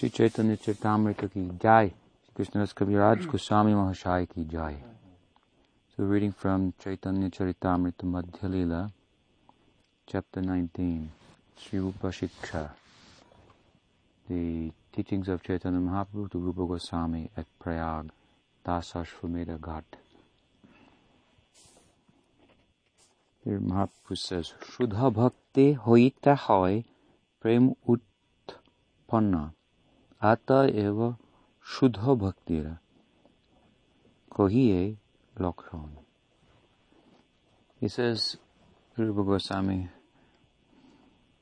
Shri Chaitanya चरिtamrita ki jai. Krishnadas Kaviraj Goswami Mahashaya ki jai. So reading from Chaitanya Charitamrita Madhya Lila, chapter 19, Sri Rupa Shiksha. The teachings of Chaitanya Mahaprabhu to Rupa Goswami at Prayag, Dasashvameda Ghat. Here Mahaprabhu says, Shuddha Bhakti hoita hoy prem utpanna. Ata eva Shuddha Bhaktira. Kohiye Lokron. He says, Rupa Goswami,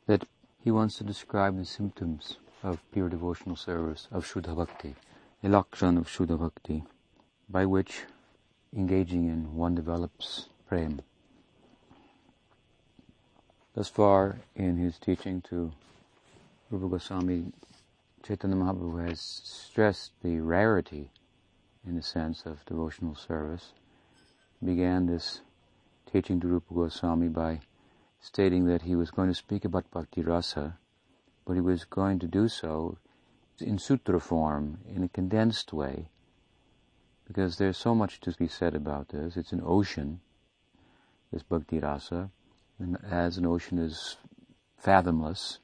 that he wants to describe the symptoms of pure devotional service, of Shuddha Bhakti, the Lakshana of Shuddha Bhakti, by which engaging in one develops prem. Thus far in his teaching to Rupa Goswami, Chaitanya Mahaprabhu has stressed the rarity, in the sense, of devotional service. Began this teaching to Rupa Goswami by stating that he was going to speak about Bhakti Rasa, but he was going to do so in sutra form, in a condensed way, because there's so much to be said about this. It's an ocean, this Bhakti Rasa, and as an ocean is fathomless,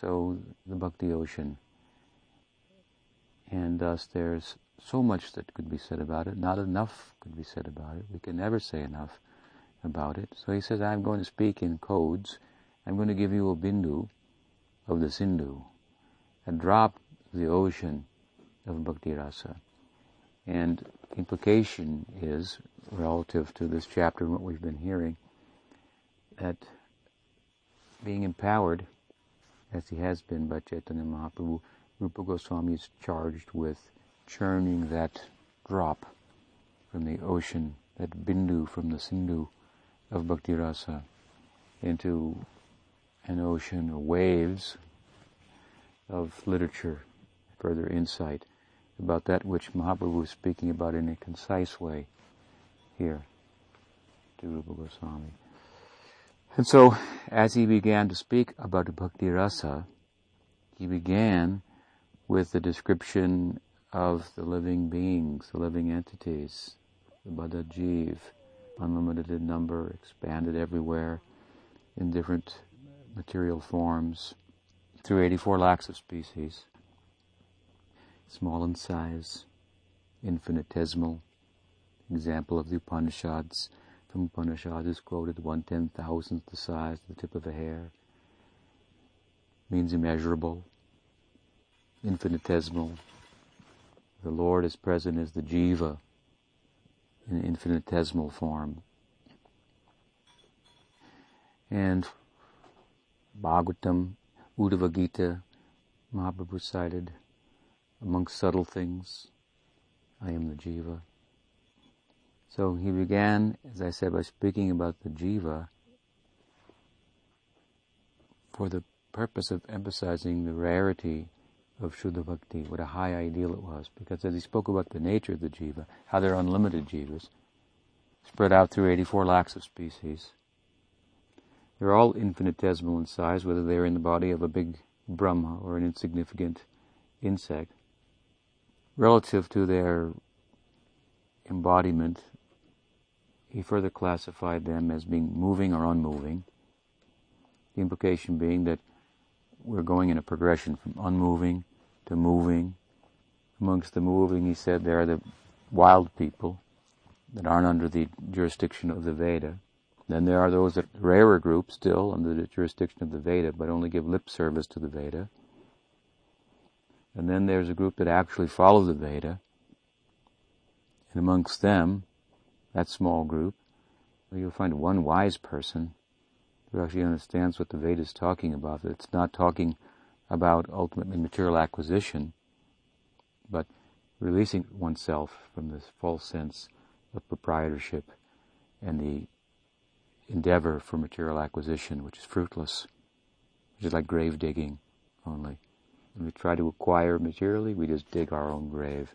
so the Bhakti ocean. And thus there's so much that could be said about it. Not enough could be said about it. We can never say enough about it. So he says, I'm going to speak in codes. I'm going to give you a bindu of the Sindhu, a drop of the ocean of Bhakti Rasa. And implication is, relative to this chapter and what we've been hearing, that being empowered as he has been by Chaitanya Mahaprabhu, Rupa Goswami is charged with churning that drop from the ocean, that bindu from the Sindhu of Bhakti Rasa into an ocean of waves of literature, further insight about that which Mahaprabhu is speaking about in a concise way here to Rupa Goswami. And so, as he began to speak about the Bhakti Rasa, he began with the description of the living beings, the living entities, the Badajiv, unlimited in number, expanded everywhere in different material forms through 84 lakhs of species, small in size, infinitesimal, example of the Upanishads, from is quoted one ten thousandth the size of the tip of a hair. Means immeasurable, infinitesimal. The Lord is present as the jiva in infinitesimal form. And Bhagavatam, Uddhava Gita, Mahaprabhu cited, amongst subtle things, I am the jiva. So he began, as I said, by speaking about the jiva for the purpose of emphasizing the rarity of Shuddha Bhakti, what a high ideal it was. Because as he spoke about the nature of the jiva, how they're unlimited jivas, spread out through 84 lakhs of species. They're all infinitesimal in size, whether they're in the body of a big Brahma or an insignificant insect. Relative to their embodiment he further classified them as being moving or unmoving. The implication being that we're going in a progression from unmoving to moving. Amongst the moving, he said, there are the wild people that aren't under the jurisdiction of the Veda. Then there are those that rarer group still under the jurisdiction of the Veda, but only give lip service to the Veda. And then there's a group that actually follow the Veda. And amongst them, that small group, you'll find one wise person who actually understands what the Veda is talking about. It's not talking about ultimately material acquisition, but releasing oneself from this false sense of proprietorship and the endeavor for material acquisition, which is fruitless, which is like grave digging only. When we try to acquire materially, we just dig our own grave.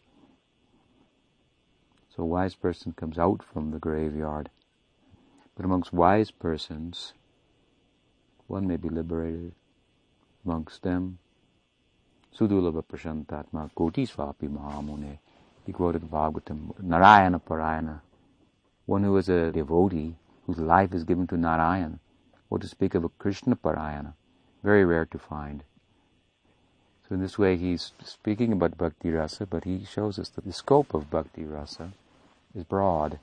So a wise person comes out from the graveyard. But amongst wise persons, one may be liberated. Amongst them, Sudulava Prashantatma Koti Swapi Mahamune. He quoted Bhagavatam, Narayana Parayana, one who is a devotee, whose life is given to Narayan, or to speak of a Krishna Parayana, very rare to find. So in this way he's speaking about Bhakti Rasa, but he shows us the scope of Bhakti Rasa is broad.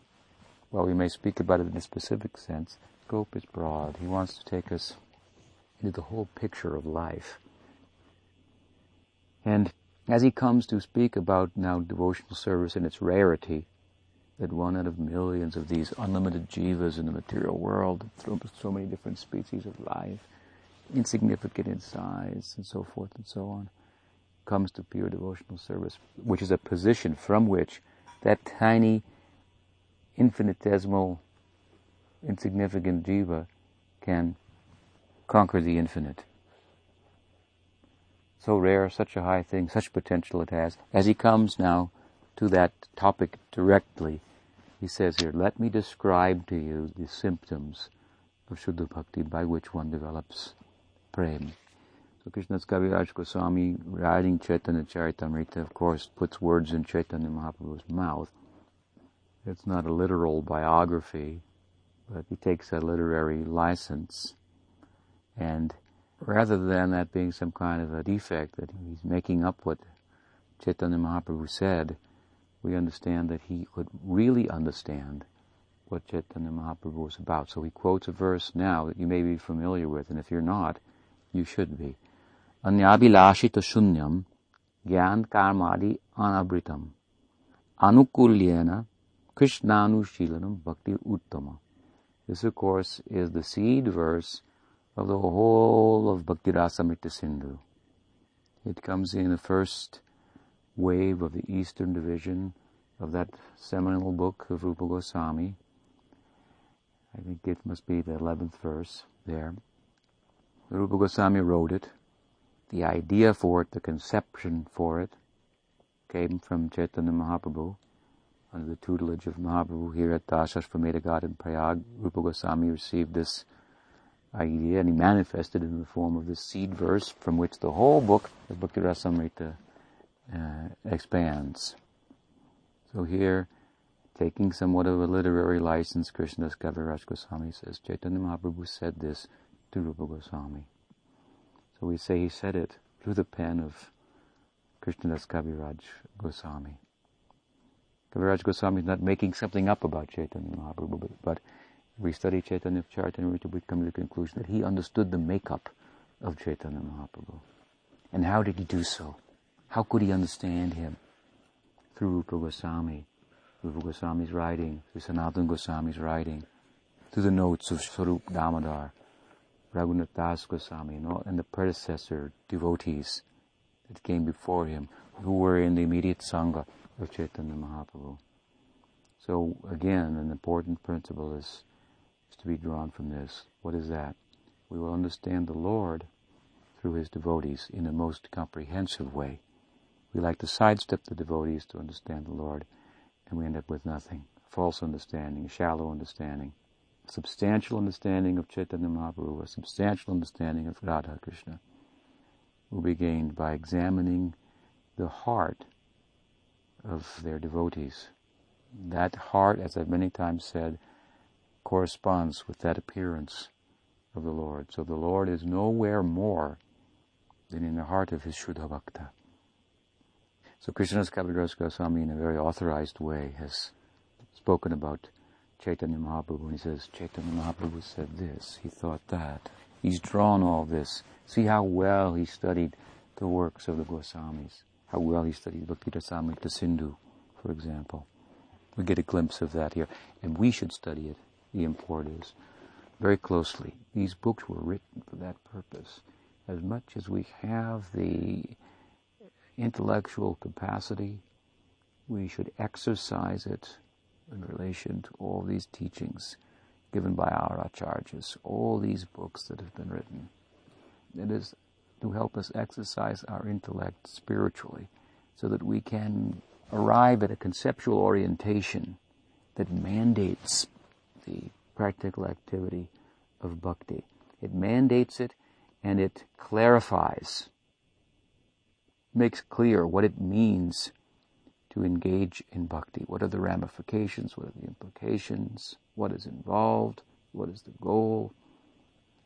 While we may speak about it in a specific sense, scope is broad. He wants to take us into the whole picture of life. And as he comes to speak about now devotional service and its rarity, that one out of millions of these unlimited jivas in the material world, through so many different species of life, insignificant in size and so forth and so on, comes to pure devotional service, which is a position from which that tiny, infinitesimal, insignificant jiva can conquer the infinite. So rare, such a high thing, such potential it has. As he comes now to that topic directly, he says here, let me describe to you the symptoms of Shuddha Bhakti by which one develops prem. So Krishnadas Kaviraj Goswami, writing Chaitanya Charitamrita, of course, puts words in Chaitanya Mahaprabhu's mouth. It's not a literal biography, but he takes a literary license. And rather than that being some kind of a defect, that he's making up what Chaitanya Mahaprabhu said, we understand that he could really understand what Chaitanya Mahaprabhu was about. So he quotes a verse now that you may be familiar with, and if you're not, you should be. Anyabhilashita shunyam gyan karmadi anabritam anukulyena krishnanushilanam bhakti uttama. This, of course, is the seed verse of the whole of Bhakti Rasamrita Sindhu. It comes in the first wave of the Eastern Division of that seminal book of Rupa Goswami. I think it must be the 11th verse there. Rupa Goswami wrote it. The idea for it, the conception for it, came from Chaitanya Mahaprabhu under the tutelage of Mahaprabhu here at Dasashvamedha Ghat in Prayag. Rupa Goswami received this idea and he manifested it in the form of this seed verse from which the whole book of Bhakti Rasamrita uh, expands. So here, taking somewhat of a literary license, Krishnadas Kaviraj Goswami says, Chaitanya Mahaprabhu said this to Rupa Goswami. So we say he said it through the pen of Krishnadas Kaviraj Goswami. Kaviraj Goswami is not making something up about Chaitanya Mahaprabhu, but, but we study Chaitanya Charitamrita, and we come to the conclusion that he understood the makeup of Chaitanya Mahaprabhu. And how did he do so? How could he understand him? Through Rupa Goswami, Rupa Goswami's writing, through Sanatana Goswami's writing, through the notes of Swarup Damodar, Raghunath Das Goswami, and, all, and the predecessor devotees that came before him, who were in the immediate Sangha of Chaitanya Mahaprabhu. So again, an important principle is, is to be drawn from this. What is that? We will understand the Lord through his devotees in a most comprehensive way. We like to sidestep the devotees to understand the Lord, and we end up with nothing. False understanding, shallow understanding, substantial understanding of Chaitanya Mahaprabhu, a substantial understanding of Radha Krishna will be gained by examining the heart of their devotees. That heart, as I've many times said, corresponds with that appearance of the Lord. So the Lord is nowhere more than in the heart of his Shuddha Bhakta. So Krishnadas Kaviraj Goswami in a very authorized way has spoken about Chaitanya Mahaprabhu he says, Chaitanya Mahaprabhu said this, he thought that. He's drawn all this. See how well he studied the works of the Goswamis. How well he studied Bhakti Rasamrita Sindhu, for example. We get a glimpse of that here. And we should study it, the import is, very closely. These books were written for that purpose. As much as we have the intellectual capacity, we should exercise it in relation to all these teachings given by our acharyas, all these books that have been written. It is to help us exercise our intellect spiritually so that we can arrive at a conceptual orientation that mandates the practical activity of bhakti. It mandates it and it clarifies makes clear what it means to engage in bhakti. What are the ramifications? What are the implications? What is involved? What is the goal?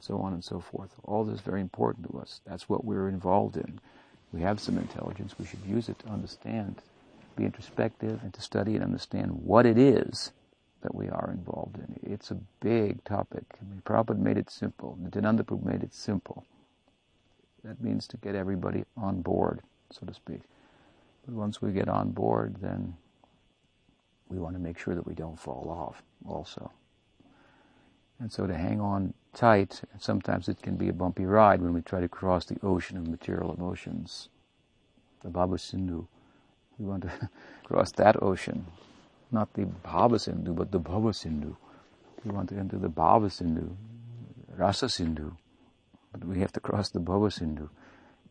So on and so forth. All this is very important to us. That's what we're involved in. We have some intelligence. We should use it to understand, be introspective, and to study and understand what it is that we are involved in. It's a big topic. I mean, Prabhupada made it simple. Nityananda Prabhu made it simple. That means to get everybody on board, so to speak. But once we get on board, then we want to make sure that we don't fall off also. And so to hang on tight, sometimes it can be a bumpy ride when we try to cross the ocean of material emotions. The Bhava Sindhu. We want to cross that ocean not the Bhava Sindhu, but the Bhava Sindhu. We want to enter the Bhava Sindhu, Rasa Sindhu, but we have to cross the Bhava Sindhu,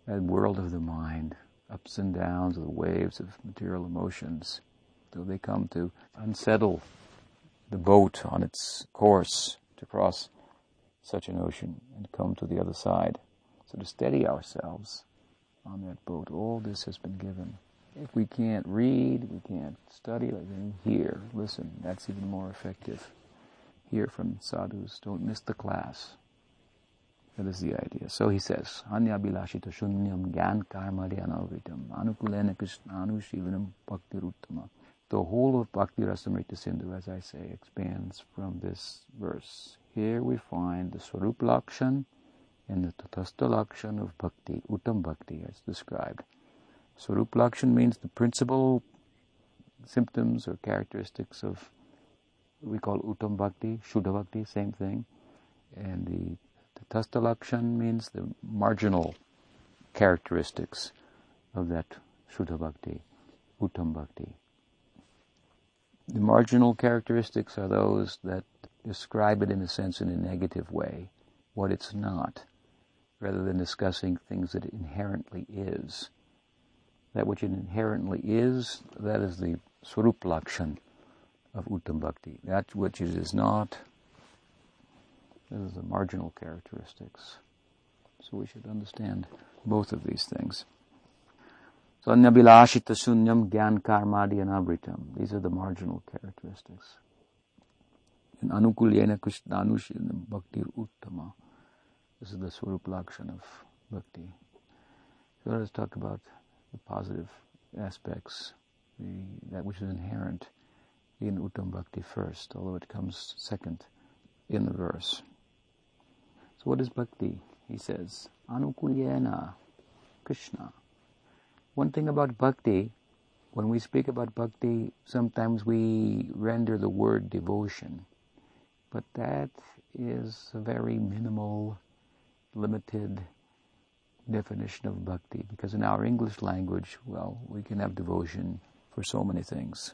that world of the mind, ups and downs of the waves of material emotions, till they come to unsettle the boat on its course to cross such an ocean and come to the other side. So to steady ourselves on that boat, all this has been given. If we can't read, we can't study, then hear, listen. That's even more effective. Hear from sadhus. Don't miss the class. That is the idea. So he says, Anya bilashita shunyam gyan karmadi anavritam anukulena krishnanushilanam bhaktiruttama. The whole of Bhakti Rasamrita Sindhu, as I say, expands from this verse. Here we find the Swarup Lakshan and the Tatastha Lakshan of Bhakti, Uttam Bhakti, as described. Swarup Lakshan means the principal symptoms or characteristics of we call Uttam Bhakti, Shuddha Bhakti, same thing. And the, Tasta Lakshan means the marginal characteristics of that Shuddha Bhakti, Uttam Bhakti. The marginal characteristics are those that describe it in a sense in a negative way, what it's not, rather than discussing things that it inherently is that which it inherently is, that is the Swarup Lakshan of Uttam Bhakti. That which it is not, this is the marginal characteristics. So we should understand both of these things. So Anyabilashita Sunyam Gyan Karmadi Anabritam. These are the marginal characteristics. And Anukulyena Krishnanushinam Bhakti Uttama. This is the Swarup Lakshan of Bhakti. So let us talk about the positive aspects, the, that which is inherent in Uttam Bhakti first, although it comes second in the verse. So what is Bhakti? He says, Anukulyena Krishna. One thing about Bhakti, when we speak about Bhakti, sometimes we render the word devotion, but that is a very minimal, limited definition of bhakti because in our English language, well, we can have devotion for so many things.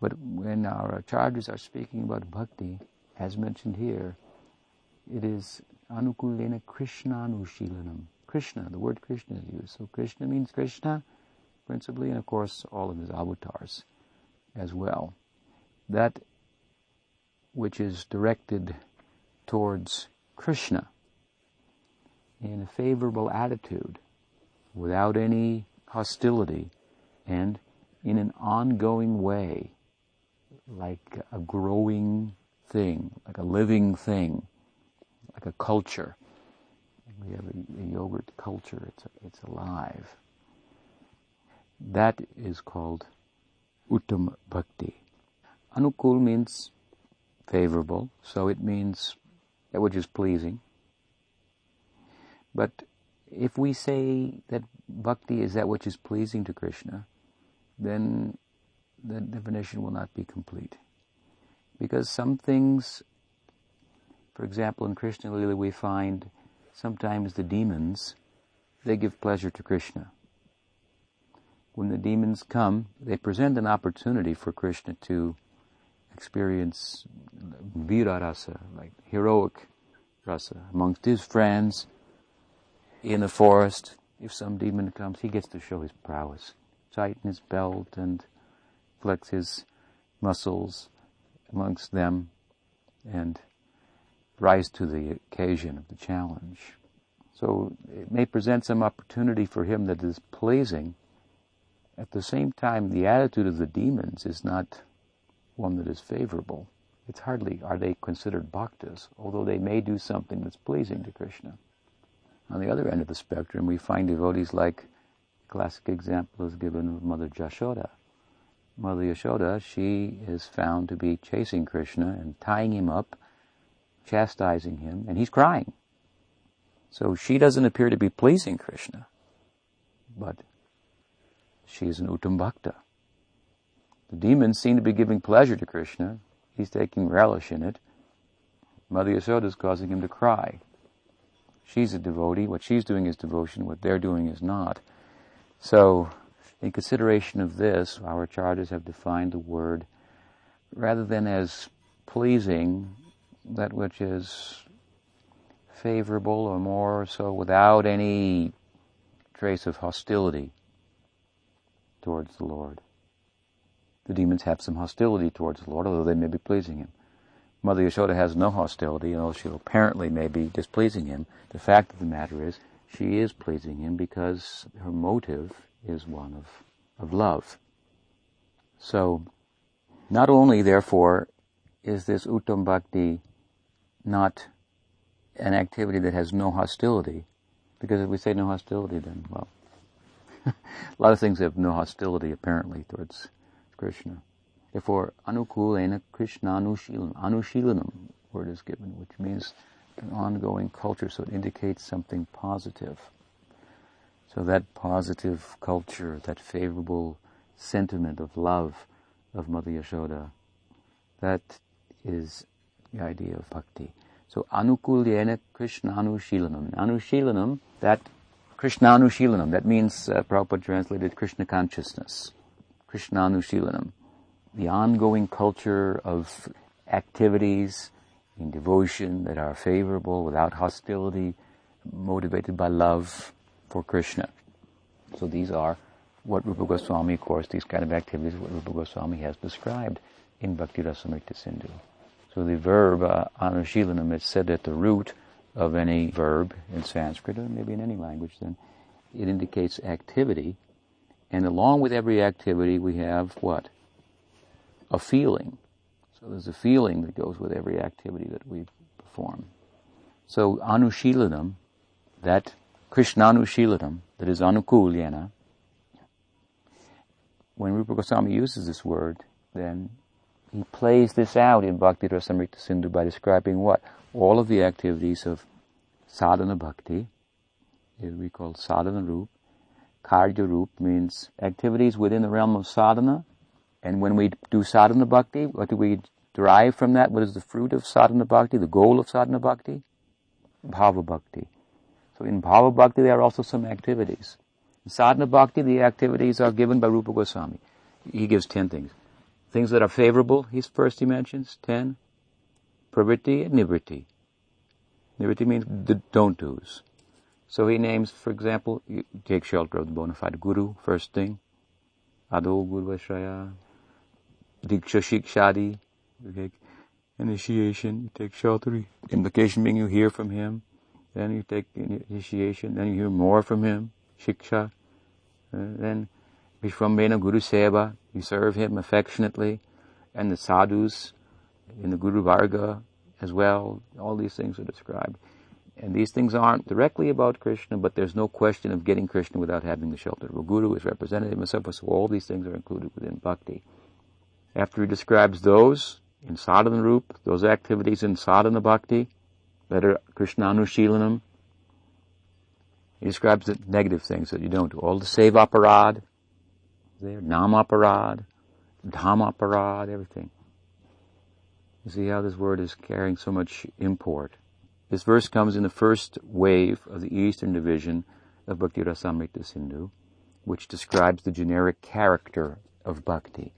But when our acharyas are speaking about bhakti, as mentioned here, it is anukulena krishna krishnanushilanam. Krishna, the word Krishna is used. So Krishna means Krishna, principally, and of course all of his avatars as well. That which is directed towards Krishna in a favorable attitude without any hostility and in an ongoing way, like a growing thing, like a living thing, like a culture. We have a, a yogurt culture, it's, it's alive. That is called Uttam Bhakti. Anukul means favorable, so it means that which is pleasing. But if we say that bhakti is that which is pleasing to Krishna, then the definition will not be complete. Because some things, for example, in Krishna Lila we find sometimes the demons, they give pleasure to Krishna. When the demons come, they present an opportunity for Krishna to experience vira rasa, like heroic rasa, amongst his friends, in the forest, if some demon comes, he gets to show his prowess. Tighten his belt and flex his muscles amongst them and rise to the occasion of the challenge. So it may present some opportunity for him that is pleasing. At the same time, the attitude of the demons is not one that is favorable. It's hardly, are they considered bhaktas, although they may do something that's pleasing to Krishna. On the other end of the spectrum, we find devotees like, classic example is given of Mother Jashoda. Mother Yashoda, she is found to be chasing Krishna and tying him up, chastising him, and he's crying. So she doesn't appear to be pleasing Krishna, but she is an Uttam Bhakta. The demons seem to be giving pleasure to Krishna. He's taking relish in it. Mother Yasoda is causing him to cry. She's a devotee. What she's doing is devotion. What they're doing is not. So in consideration of this, our acharyas have defined the word rather than as pleasing, that which is favorable or more so without any trace of hostility towards the Lord. The demons have some hostility towards the Lord, although they may be pleasing him. Mother Yashoda has no hostility, although she apparently may be displeasing him. The fact of the matter is, she is pleasing him because her motive is one of, of love. So, not only, therefore, is this Uttam Bhakti not an activity that has no hostility, because if we say no hostility, then, well, a lot of things have no hostility, apparently, towards Krishna. Therefore, anukulena Krishna anushilanam. Anushilanam word is given, which means an ongoing culture, so it indicates something positive. So that positive culture, that favorable sentiment of love of Mother Yashoda, that is the idea of bhakti. So anukulyena Krishna Anushilanam, Anushilanam, that krishnanushilanam, that means uh, Prabhupada translated Krishna consciousness. Krishnanushilanam. The ongoing culture of activities in devotion that are favorable without hostility, motivated by love, for Krishna. So these are what Rupa Goswami, of course, these kind of activities, what Rupa Goswami has described in Bhakti Rasamrita Sindhu. So the verb uh, anushilanam is said at the root of any verb in Sanskrit, or maybe in any language, then it indicates activity. And along with every activity, we have what? A feeling. So there's a feeling that goes with every activity that we perform. So anushilanam, that Krishnanushilanam, that is anukulyana, when Rupa Goswami uses this word, then he plays this out in Bhakti Rasamrita Sindhu by describing what? All of the activities of sadhana bhakti, we call sadhana roop. Karya means activities within the realm of sadhana. And when we do sadhana bhakti, what do we derive from that? What is the fruit of sadhana bhakti, the goal of sadhana bhakti? Bhava bhakti. So in Bhava Bhakti there are also some activities. In Sadhana Bhakti the activities are given by Rupa Goswami. He gives ten things. Things that are favorable, he's first he mentions, ten. Pravritti and Nivritti. Nivritti means the don't do's. So he names, for example, you take shelter of the bona fide guru, first thing. Ado Guru Vashraya. Diksha Shikshadi. Initiation, you take shelter. Implication being you hear from him. Then you take initiation. Then you hear more from him, shiksha. Uh, then Vishrambhena Guru Seva, you serve him affectionately. And the sadhus in the Guru Varga as well. All these things are described. And these things aren't directly about Krishna, but there's no question of getting Krishna without having the shelter of a guru as representative and so forth. So all these things are included within bhakti. After he describes those in sadhana roop, those activities in sadhana bhakti, that are Krishnanushilanam. He describes the negative things that you don't do. All the save aparad, there, nam aparad, dham aparad, everything. You see how this word is carrying so much import. This verse comes in the first wave of the Eastern division of Bhakti Rasamrita Sindhu, which describes the generic character of bhakti.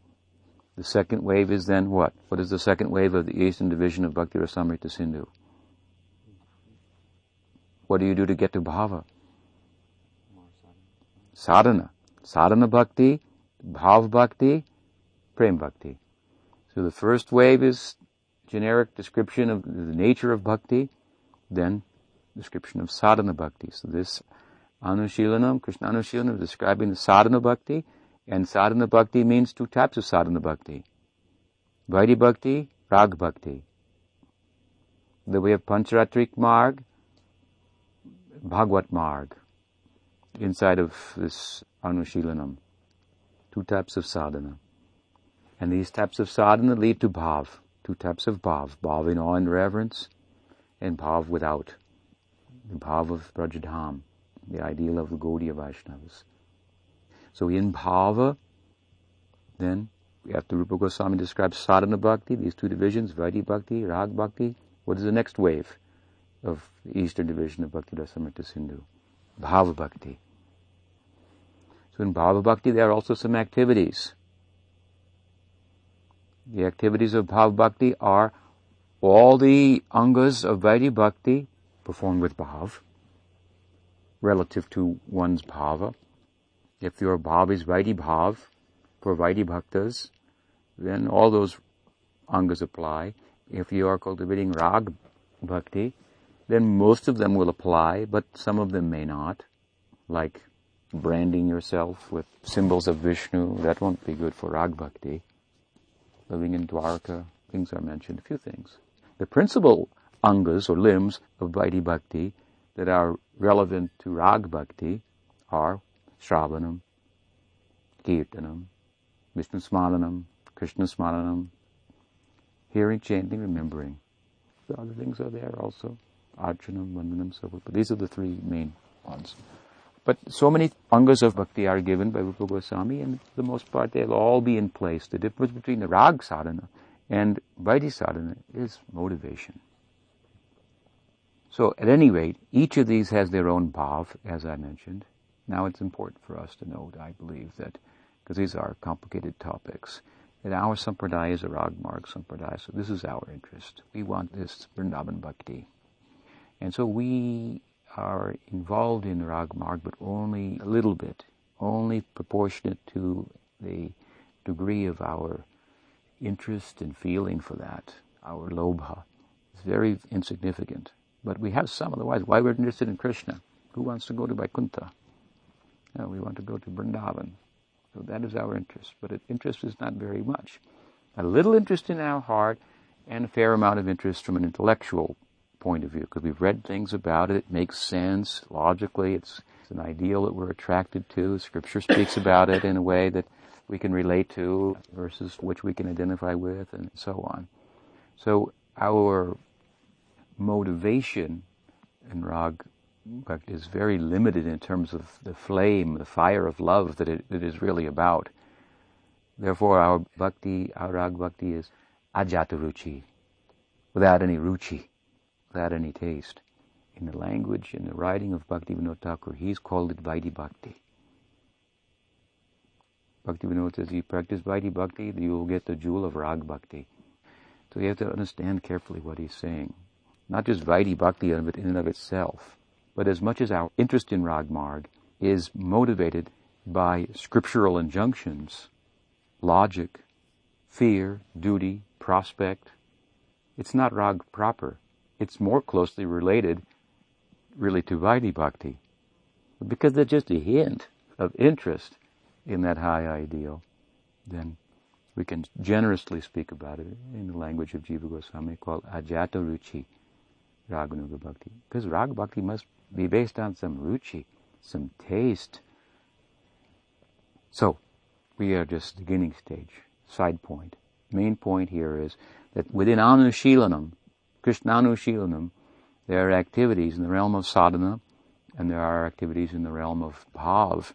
The second wave is then what? What is the second wave of the Eastern division of Bhakti Rasamrita Sindhu? What do you do to get to bhava? Sadhana. Sadhana bhakti, bhav bhakti, prem bhakti. So the first wave is generic description of the nature of bhakti. Then description of sadhana bhakti. So this Anushilanam, Krishna Anushilanam describing the sadhana bhakti, and sadhana bhakti means two types of sadhana bhakti. Vaidhi bhakti, rag bhakti. The way of Pancharatrik marg, Bhagwat marg, inside of this Anushilanam. Two types of sadhana. And these types of sadhana lead to bhav. Two types of bhav. Bhav in awe and reverence, and bhav without. The bhav of Brajadham, the ideal of the Gaudiya Vaishnavas. So in bhava, then, after Rupa Goswami describes sadhana bhakti, these two divisions, Vaidhi bhakti, Rag bhakti, what is the next wave of the eastern division of Bhakti Rasamrita Sindhu? Bhava bhakti. So in Bhava bhakti there are also some activities the activities of Bhav Bhakti are all the angas of Vaidhi Bhakti performed with Bhav relative to one's Bhava. If your Bhav is Vaidhi Bhav for Vaidhi Bhaktas, then all those angas apply. If you are cultivating Rag Bhakti, then most of them will apply, but some of them may not. Like branding yourself with symbols of Vishnu, that won't be good for Rag Bhakti living in Dwarka, things are mentioned, a few things. The principal angas or limbs of Vaidhi Bhakti that are relevant to Rag Bhakti are Shravanam, Kirtanam, Vishnu Smaranam, Krishna Smaranam, hearing, chanting, remembering. The other things are there also. Archanam, Vandanam, so forth. But these are the three main ones. But so many angas of bhakti are given by Rupa Goswami, and for the most part they'll all be in place. The difference between the rag sadhana and vaidhi sadhana is motivation. So at any rate, each of these has their own bhav, as I mentioned. Now it's important for us to note, I believe, that, because these are complicated topics, that our sampradaya is a ragmarg sampradaya, so this is our interest. We want this Vrindavan bhakti. And so we are involved in Rag Marg, but only a little bit, only proportionate to the degree of our interest and feeling for that, our lobha. is very insignificant. But we have some, otherwise, why we're interested in Krishna? Who wants to go to Vaikuntha? No, we want to go to Vrindavan. So that is our interest. But interest is not very much. A little interest in our heart and a fair amount of interest from an intellectual point of view because we've read things about it. It makes sense logically. It's, it's, an ideal that we're attracted to. Scripture speaks about it in a way that we can relate to versus which we can identify with and so on. So our motivation in Rag Bhakti is very limited in terms of the flame, the fire of love that it, it is really about. Therefore our bhakti, our Rag bhakti is ajata ruchi, without any ruchi without any taste. In the language, in the writing of Bhaktivinoda Thakur, he's called it Vaidhi Bhakti. Bhaktivinoda says, you practice Vaidhi Bhakti, you will get the jewel of Rag Bhakti. So you have to understand carefully what he's saying. Not just Vaidhi Bhakti in and of itself, but as much as our interest in Rag Marg is motivated by scriptural injunctions, logic, fear, duty, prospect, it's not Rag proper it's more closely related really to Vaidhi Bhakti. Because there's just a hint of interest in that high ideal, then we can generously speak about it in the language of Jiva Goswami called Ajata Ruchi Raganuga Bhakti. Because Raga Bhakti must be based on some ruchi, some taste. So, we are just beginning stage, side point. Main point here is that within Anushilanam, Krishnanushilanam, there are activities in the realm of sadhana, and there are activities in the realm of bhav,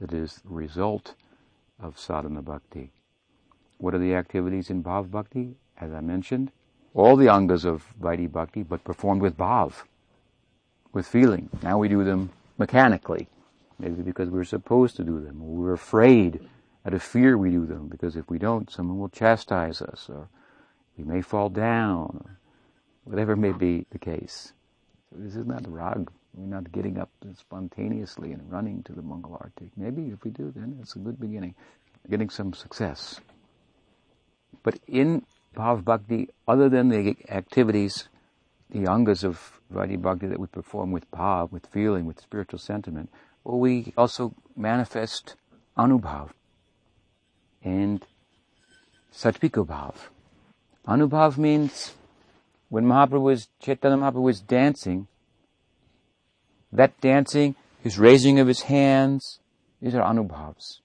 that is the result of sadhana bhakti. What are the activities in bhav bhakti? As I mentioned, all the angas of Vaidhi bhakti, but performed with bhav, with feeling. Now we do them mechanically, maybe because we're supposed to do them, or we're afraid, out of fear we do them, because if we don't, someone will chastise us, or we may fall down, or whatever may be the case. So this is not rag. We're not getting up spontaneously and running to the Mongol Arati. Maybe if we do, then it's a good beginning, getting some success. But in Bhav Bhakti, other than the activities the angas of Vaidhi Bhakti that we perform with bhav, with feeling, with spiritual sentiment, well, we also manifest anubhav and satvika bhav. Anubhav means when Mahaprabhu was, Chaitanya Mahaprabhu was dancing, that dancing, his raising of his hands, these are anubhavs.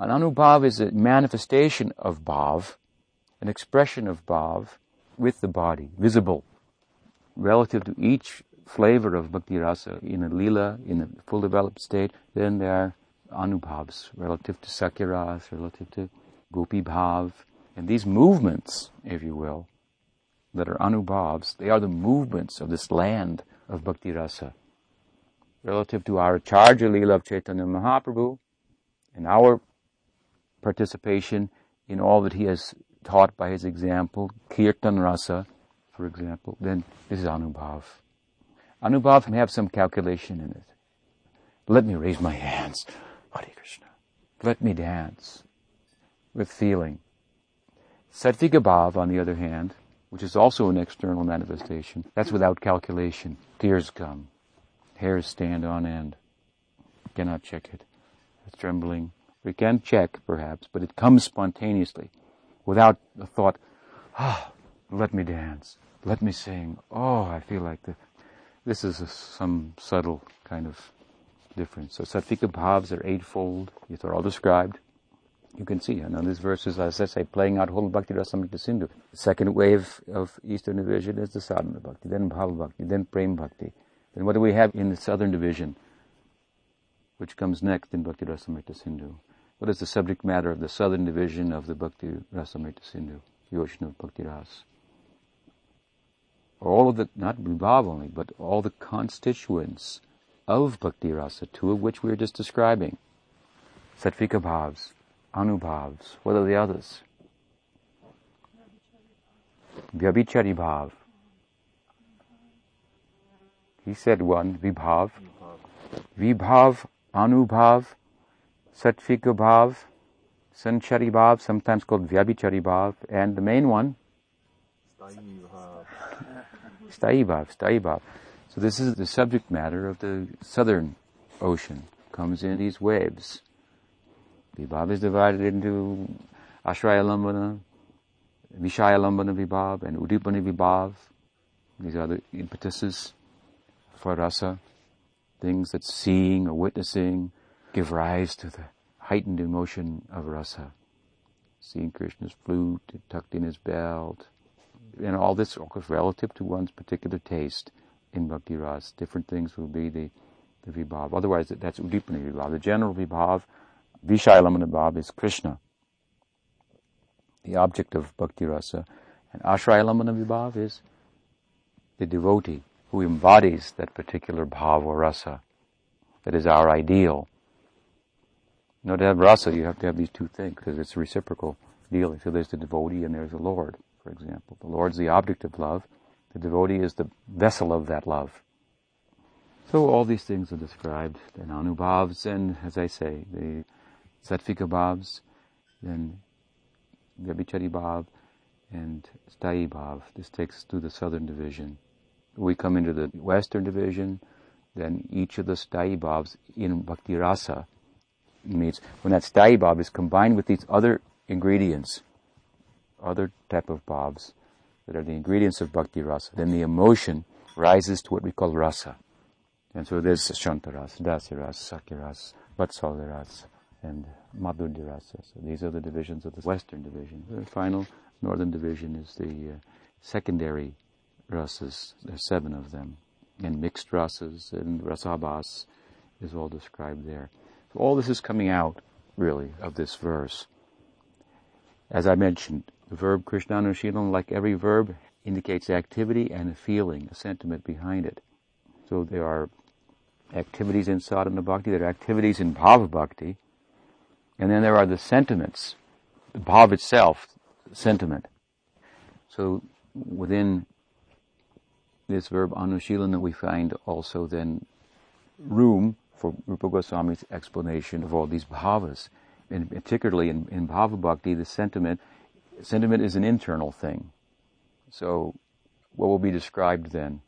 An anubhav is a manifestation of bhav, an expression of bhav with the body, visible, relative to each flavor of bhakti rasa in a lila, in a full developed state, then there are anubhavs relative to sakyaras, relative to gopi bhav. And these movements, if you will, that are anubhavs, they are the movements of this land of bhakti rasa. Relative to our charja lila of Chaitanya Mahaprabhu and our participation in all that he has taught by his example, kirtan rasa, for example, then this is anubhav. Anubhav may have some calculation in it. Let me raise my hands. Hare Krishna. Let me dance with feeling. Sattvika bhav, on the other hand, which is also an external manifestation, that's without calculation. Tears come. Hairs stand on end. Cannot check it. It's trembling. We can check, perhaps, but it comes spontaneously, without the thought, ah, let me dance, let me sing. Oh, I feel like the, this is a, some subtle kind of difference. So sattvika bhavs are eightfold. These are all described. You can see, and these verses, as I say, playing out whole Bhakti Rasamrita Sindhu. The second wave of Eastern Division is the Sadhana Bhakti, then Bhava Bhakti, then Prem Bhakti. Then what do we have in the Southern Division, which comes next in Bhakti Rasamrita Sindhu? What is the subject matter of the Southern Division of the Bhakti Rasamrita Sindhu, the ocean of Bhakti Ras? All of the, not Vibhav only, but all the constituents of Bhakti Rasa, two of which we are just describing. Sattvika Bhavs, Anubhavs, what are the others? Vyabhichari Bhav. He said one, Vibhav. Vibhav, Anubhav, Sattvika Bhav, Sanchari sometimes called Vyabhichari Bhav, and the main one, Sthayi Bhav. So this is the subject matter of the southern ocean. Comes in these waves. Vibhav is divided into Ashraya Lambana, Vishaya Lambana Vibhav, and Udipani Vibhav. These are the impetuses for rasa, things that seeing or witnessing give rise to the heightened emotion of rasa. Seeing Krishna's flute tucked in his belt, and all this, of course, relative to one's particular taste in bhakti rasa. Different things will be the, the vibhav. Otherwise, that's udipani vibhav. The general vibhav, vishayalamana vibhav, is Krishna, the object of bhakti rasa. And ashrayalamana vibhav is the devotee who embodies that particular bhav or rasa. That is our ideal. No, to have rasa, you have to have these two things because it's a reciprocal dealing. So there's the devotee and there's the Lord, for example. The Lord's the object of love the devotee is the vessel of that love. So all these things are described. Then anubhavs and, as I say, the sattvika bhavs, then vyabhichari bhav, and sthayi bhav. This takes us to the southern division. We come into the western division, then each of the sthayi bhavs in bhakti rasa means when that sthayi bhav is combined with these other ingredients, other type of bhavs, that are the ingredients of bhakti rasa, then the emotion rises to what we call rasa. And so there's Shantaras, Dasyaras, Sakhyaras, Vatsalyaras, and Madhurdirasa. So these are the divisions of the western division. The final northern division is the uh, secondary rasas. There's seven of them. And mixed rasas and rasabhas is all described there. So all this is coming out, really, of this verse. As I mentioned, the verb Krishnanushilan, like every verb, indicates activity and a feeling, a sentiment behind it. So there are activities in sadhana bhakti, there are activities in bhava bhakti, and then there are the sentiments, the itself, sentiment. So within this verb anushilana we find also then room for Rupa Goswami's explanation of all these bhavas. And particularly in, in bhava bhakti, the sentiment Sentiment is an internal thing. So what will be described then?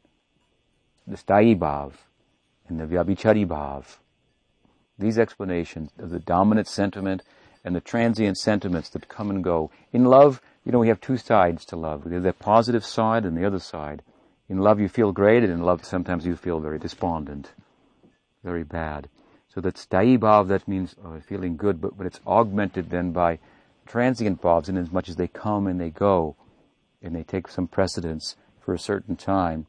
The sthayi bhav and the vyabhichari bhav. These explanations of the dominant sentiment and the transient sentiments that come and go. In love, you know, we have two sides to love. We have the positive side and the other side. In love you feel great, and in love sometimes you feel very despondent, very bad. So that's sthayi bhav, that means uh, feeling good, but, but it's augmented then by transient bhavs in as much as they come and they go, and they take some precedence for a certain time,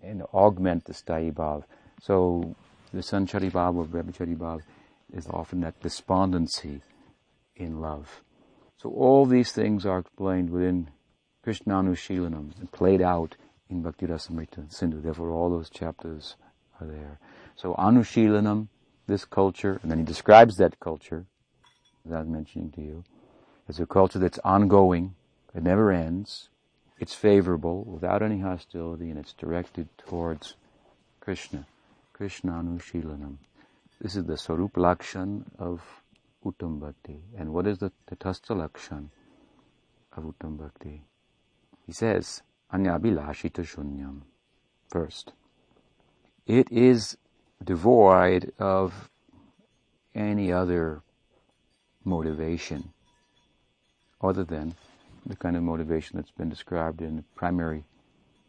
and augment the sthayi. So the sanchari bhav or vyabhichari bhav is often that despondency in love. So all these things are explained within Krishnanushilanam and played out in Bhakti Rasamrita Sindhu. Therefore all those chapters are there. So Anushilanam, this culture, and then he describes that culture, as I was mentioning to you, as a culture that's ongoing, it never ends, it's favorable, without any hostility, and it's directed towards Krishna. Krishnanushilanam. This is the Sarup Lakshan of Uttam Bhakti. And what is the Tatastha Lakshan of Uttam Bhakti? He says, Anyabhilashita Shunyam. First, it is devoid of any other motivation other than the kind of motivation that's been described in the primary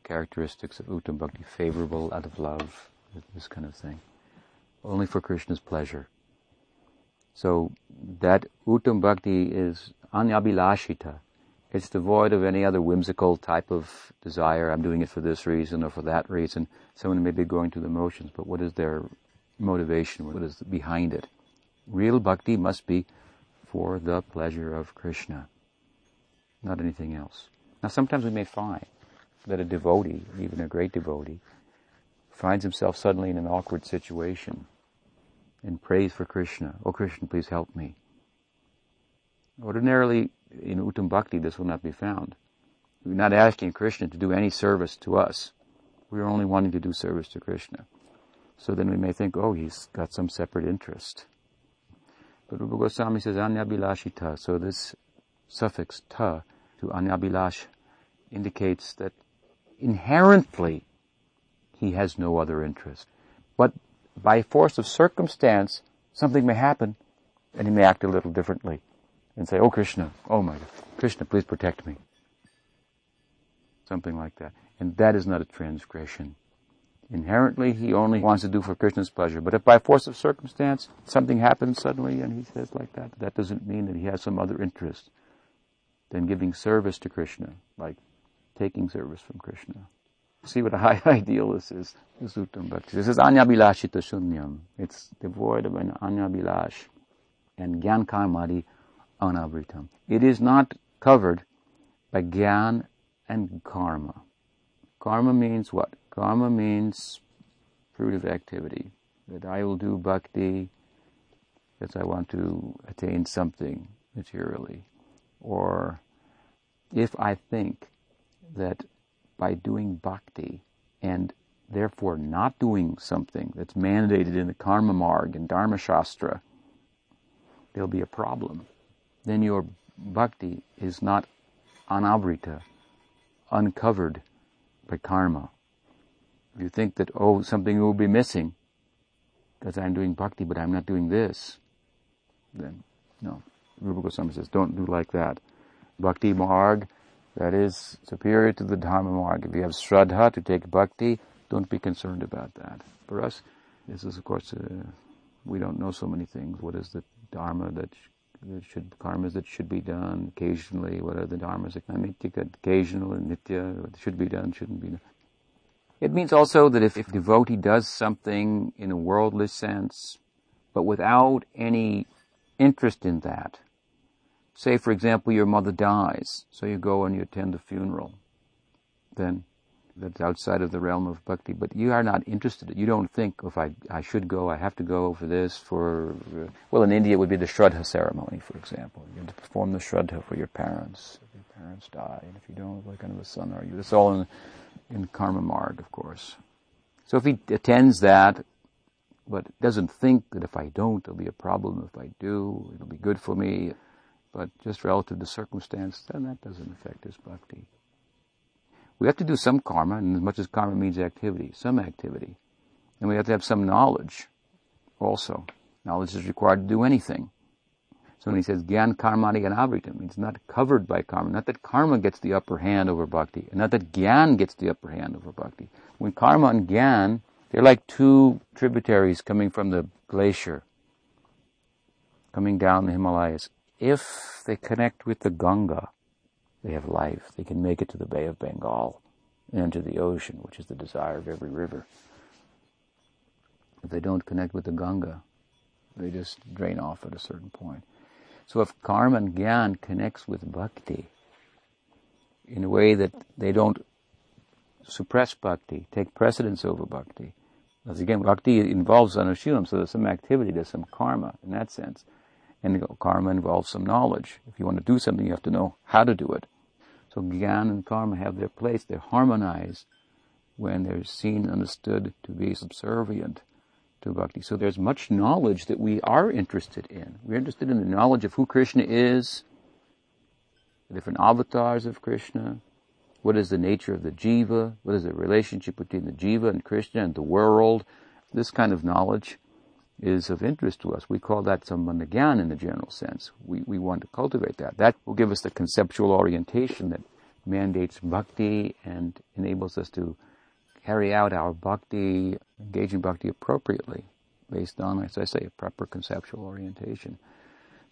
characteristics of Uttam Bhakti, favorable out of love, this kind of thing. Only for Krishna's pleasure. So that Uttam Bhakti is anyabhilashita. It's devoid of any other whimsical type of desire. I'm doing it for this reason or for that reason. Someone may be going through the motions, but what is their motivation? What is behind it? Real bhakti must be for the pleasure of Krishna, not anything else. Now sometimes we may find that a devotee, even a great devotee, finds himself suddenly in an awkward situation and prays for Krishna. Oh Krishna, please help me. Ordinarily, in Uttam Bhakti, this will not be found. We're not asking Krishna to do any service to us. We're only wanting to do service to Krishna. So then we may think, oh, he's got some separate interest. But Rupa Goswami says anyabhilashita. So this suffix ta to anyabhilash indicates that inherently he has no other interest. But by force of circumstance, something may happen and he may act a little differently and say, Oh Krishna, oh my God, Krishna, please protect me. Something like that. And that is not a transgression. Inherently, he only wants to do for Krishna's pleasure. But if by force of circumstance something happens suddenly and he says like that, that doesn't mean that he has some other interest than giving service to Krishna, like taking service from Krishna. See what a high ideal this is. This is anyabhilashita shunyam. It's devoid of an anyabhilash and gyan karmadi anavritam. It is not covered by gyan and karma. Karma means what? Karma means fruit of activity. That I will do bhakti because I want to attain something materially. Or if I think that by doing bhakti and therefore not doing something that's mandated in the karma marg and dharma shastra, there'll be a problem then your bhakti is not anavrita, uncovered by karma. If you think that, oh, something will be missing because I'm doing bhakti, but I'm not doing this, then no. Rupa Goswami says, don't do like that. Bhakti marg, that is superior to the dharma marg. If you have shraddha to take bhakti, don't be concerned about that. For us, this is of course, uh, we don't know so many things. What is the dharma that should karmas that should be done occasionally. What are the dharmas? Anityaka, occasional, and nitya. What should be done, shouldn't be done. It means also that if, if devotee does something in a worldly sense, but without any interest in that, say for example your mother dies, so you go and you attend the funeral, then that's outside of the realm of bhakti, but you are not interested. You don't think, if I, I should go, I have to go for this, for, uh, well, in India it would be the Shraddha ceremony, for example. You have to perform the Shraddha for your parents. If your parents die, and if you don't, what kind of a son are you? It's all in, in Karma Marg, of course. So if he attends that, but doesn't think that if I don't, there'll be a problem. If I do, it'll be good for me. But just relative to circumstance, then that doesn't affect his bhakti. We have to do some karma, and as much as karma means activity, some activity. And we have to have some knowledge also. Knowledge is required to do anything. So when he says Gyan Karmadi Anavritam, it's not covered by karma. Not that karma gets the upper hand over bhakti, and not that Gyan gets the upper hand over bhakti. When karma and Gyan, they're like two tributaries coming from the glacier, coming down the Himalayas. If they connect with the Ganga, they have life. They can make it to the Bay of Bengal and to the ocean, which is the desire of every river. If they don't connect with the Ganga, they just drain off at a certain point. So if karma and gyan connects with bhakti in a way that they don't suppress bhakti, take precedence over bhakti, because again, bhakti involves anushilam, so there's some activity, there's some karma in that sense. And karma involves some knowledge. If you want to do something, you have to know how to do it. So gyan and karma have their place. They harmonize when they're seen, understood to be subservient to bhakti. So there's much knowledge that we are interested in. We're interested in the knowledge of who Krishna is, the different avatars of Krishna, what is the nature of the jiva, what is the relationship between the jiva and Krishna and the world. This kind of knowledge is of interest to us. We call that some sambandha in the general sense. We, we want to cultivate that. That will give us the conceptual orientation that mandates bhakti and enables us to carry out our bhakti, engaging bhakti appropriately, based on, as I say, a proper conceptual orientation.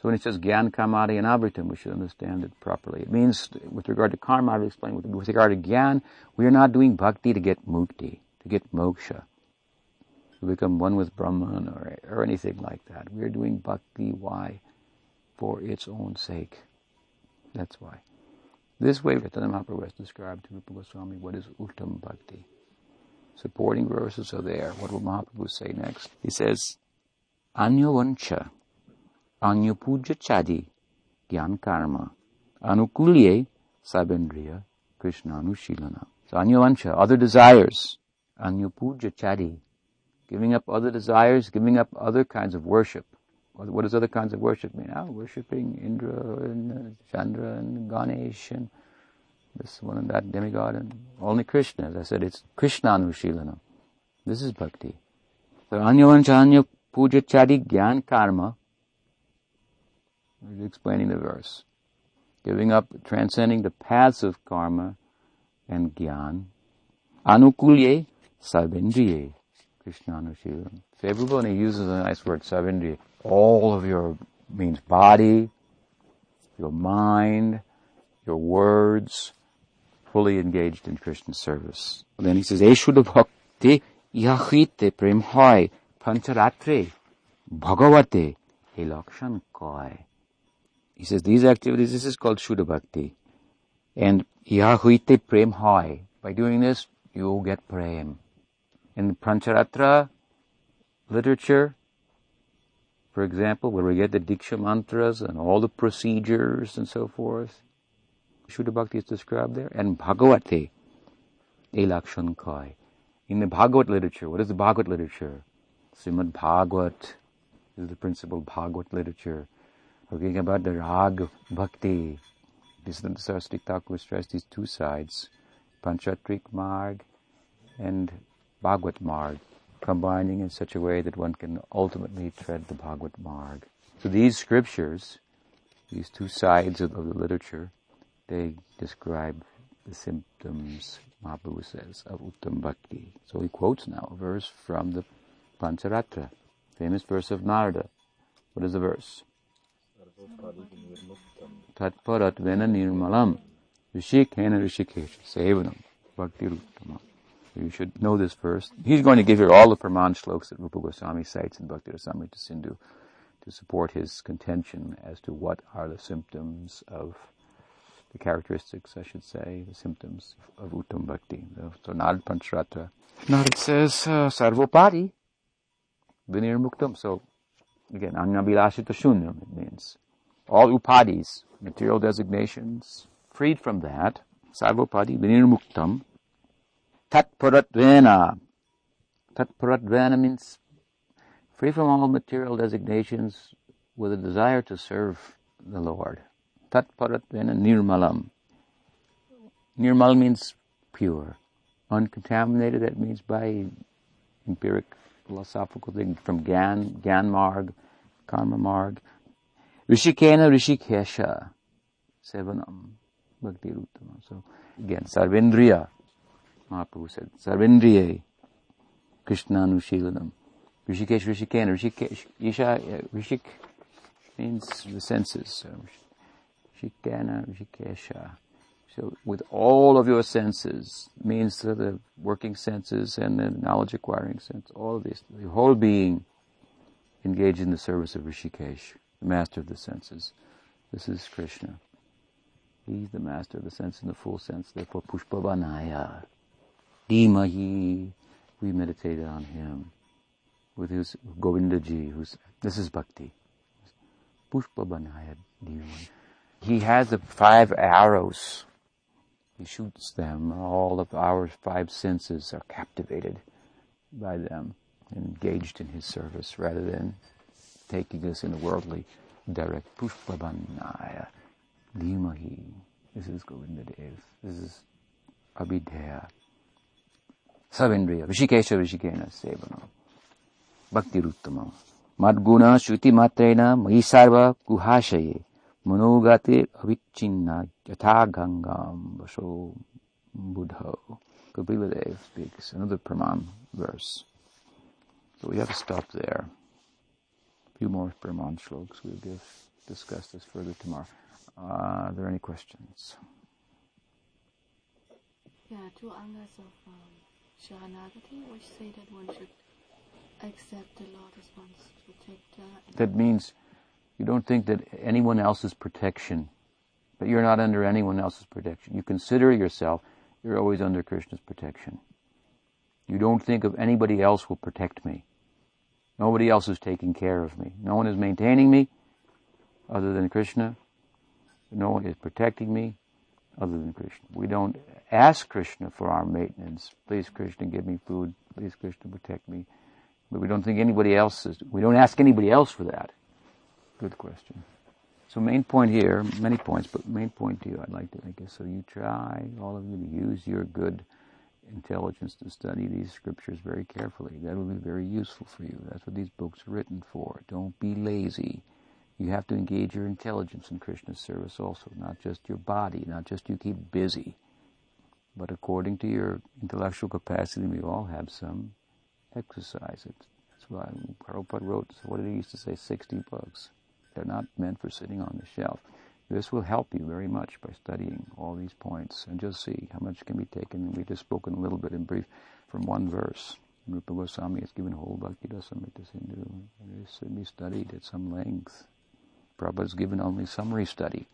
So when it says gyan karmadi and avritam, we should understand it properly. It means, with regard to karma, I've explained, with, with regard to gyan, we are not doing bhakti to get mukti, to get moksha, to become one with Brahman or, or anything like that. We are doing bhakti, why? For its own sake. That's why. This way, Chaitanya Mahaprabhu has described to Rupa Goswami what is Uttam Bhakti supporting verses are there. What will Mahaprabhu say next? He says, Anyavancha, Anyapuja Chadi, Gyan Karma, Anukulye, Sabendriya, Krishna Anushilana. So Anyavancha, other desires, Anyapuja Chadi, giving up other desires, giving up other kinds of worship. What does other kinds of worship mean? Ah, oh, worshipping Indra and uh, Chandra and Ganesh and this one and that demigod and only Krishna. As I said, it's Krishna Anushilanam. This is bhakti. So Anyavanchanya Puja Chadi Gyan Karma. He's explaining the verse. Giving up, transcending the paths of karma and gyan. Anukulye Sabindriye. Krishna Anushilanam. Favorable, and he uses a nice word, Sabindriye. All of your means body, your mind, your words, fully engaged in Krishna service. And then he says, Eshuddha bhakti yahite prem hoy pancharatre bhagavate elakshan koi. He says these activities, this is called Shuddha Bhakti. And yahuite prem hoy. By doing this, you get prem. In the Pancharatra literature, for example, where we get the Diksha mantras and all the procedures and so forth, Shuddha Bhakti is described there, and Bhagavate, Elakshan Kai. In the Bhagavat literature, what is the Bhagavat literature? Srimad Bhagavat is the principal Bhagavat literature. Talking about the Rag Bhakti. this Siddhanta Saraswati Thakur stressed these two sides, Pancharatrik Marg and Bhagavat Marg, combining in such a way that one can ultimately tread the Bhagavat Marg. So these scriptures, these two sides of the literature, they describe the symptoms, Mahaprabhu says, of Uttam Bhakti. So he quotes now a verse from the Pancharatra, famous verse of Narada. What is the verse? Tatparat vena nirmalam rishikena rishikesh sevanam bhakti ruttama. You should know this first. He's going to give you all the Praman shlokas that Rupa Goswami cites in Bhakti Rasamrita Sindhu to support his contention as to what are the symptoms of the characteristics, I should say, the symptoms of Uttam Bhakti. So Narad Pancharatra. Narad says, uh, Sarvopadi, Vinir Muktam. So again, Anyabhilashita Shunyam, it means all upadis, material designations, freed from that, Sarvopadi, Vinir Muktam, Tat Paratvena. Tat Paratvena means free from all material designations with a desire to serve the Lord. Tatparatvena nirmalam. Nirmal means pure. Uncontaminated, that means by empiric philosophical thing from Gan, Gyan Marg, Karma Marg. Rishikena Rishikesha Sevanam Bhakti Ruttama. So again, Sarvendriya, Mahaprabhu said, Sarvendriye Krishnanushilanam. Rishikesh Rishikena. Rishikesh, Isha, uh, Rishik means the senses. Rishikena Rishikesha. So with all of your senses, means the working senses and the knowledge acquiring sense, all of this, the whole being engaged in the service of Rishikesh, the master of the senses. This is Krishna. He's the master of the sense in the full sense. Therefore, Pushpavanaya, Dhimahi, we meditated on him with his Govindaji, who's, this is Bhakti. He has the five arrows he shoots them. All of our five senses are captivated by them, engaged in his service, rather than taking us in a worldly direct. Pushpabanaya Dhimahi. This is Govindadev. This is Abhidheya. Savindriya. Rishikesha Rishikena Sevana. Bhakti Ruttamam. Madguna Shruti Matrena Mahisarva Guhashaye. Manogate avichinna yatha gangam vaso buddho. Kapila speaks another Praman verse. So we have to stop there. A few more Praman shlokas. We'll give, discuss this further tomorrow. Uh, are there any questions? Yeah, two angas of um, Sharanagati, which say that one should accept the Lord as one's protector. That means you don't think that anyone else's protection, but you're not under anyone else's protection. You consider yourself, you're always under Krishna's protection. You don't think of anybody else will protect me. Nobody else is taking care of me. No one is maintaining me other than Krishna. No one is protecting me other than Krishna. We don't ask Krishna for our maintenance. Please, Krishna, give me food. Please, Krishna, protect me. But we don't think anybody else is, we don't ask anybody else for that. Good question. So main point here, many points, but main point to you, I'd like to make is so you try, all of you, to use your good intelligence to study these scriptures very carefully. That will be very useful for you. That's what these books are written for. Don't be lazy. You have to engage your intelligence in Krishna's service also, not just your body, not just you keep busy. But according to your intellectual capacity, we all have some, exercise it. That's why Prabhupada wrote, what did he used to say, 60 books. They're not meant for sitting on the shelf. This will help you very much by studying all these points and just see how much can be taken. We just spoken a little bit in brief from one verse. Rupa Goswami has given whole Bhakti Rasamrita Sindhu. It is to be studied at some length. Prabhupada has given only summary study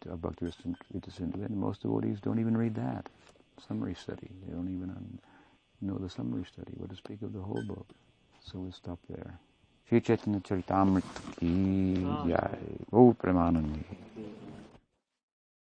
to Bhaktivinoda Sindhu, and most devotees don't even read that summary study. They don't even know the summary study, what to speak of the whole book. So we'll stop there. Shri Chaitanya Charitamrita ki ah. jai. Oh, Premanandi.